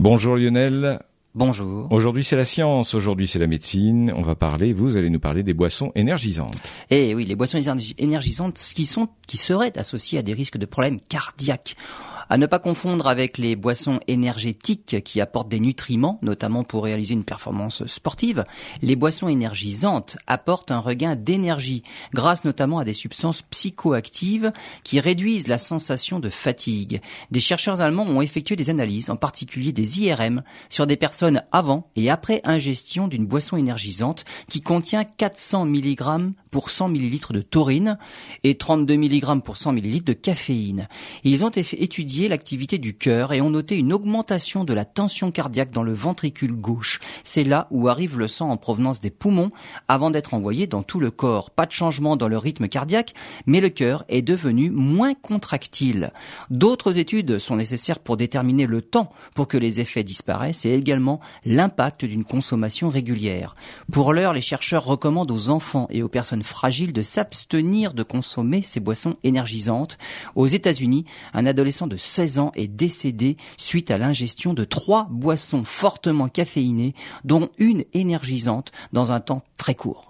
Bonjour Lionel. Bonjour. Aujourd'hui c'est la science, aujourd'hui c'est la médecine. On va parler, vous allez nous parler des boissons énergisantes. Eh oui, les boissons énergisantes qui sont, qui seraient associées à des risques de problèmes cardiaques. À ne pas confondre avec les boissons énergétiques qui apportent des nutriments, notamment pour réaliser une performance sportive. Les boissons énergisantes apportent un regain d'énergie, grâce notamment à des substances psychoactives qui réduisent la sensation de fatigue. Des chercheurs allemands ont effectué des analyses, en particulier des IRM, sur des personnes avant et après ingestion d'une boisson énergisante qui contient 400 mg pour 100 ml de taurine et 32 mg pour 100 ml de caféine. ils ont l'activité du cœur et ont noté une augmentation de la tension cardiaque dans le ventricule gauche. C'est là où arrive le sang en provenance des poumons avant d'être envoyé dans tout le corps. Pas de changement dans le rythme cardiaque, mais le cœur est devenu moins contractile. D'autres études sont nécessaires pour déterminer le temps pour que les effets disparaissent et également l'impact d'une consommation régulière. Pour l'heure, les chercheurs recommandent aux enfants et aux personnes fragiles de s'abstenir de consommer ces boissons énergisantes. Aux États-Unis, un adolescent de 16 ans est décédé suite à l'ingestion de trois boissons fortement caféinées, dont une énergisante, dans un temps très court.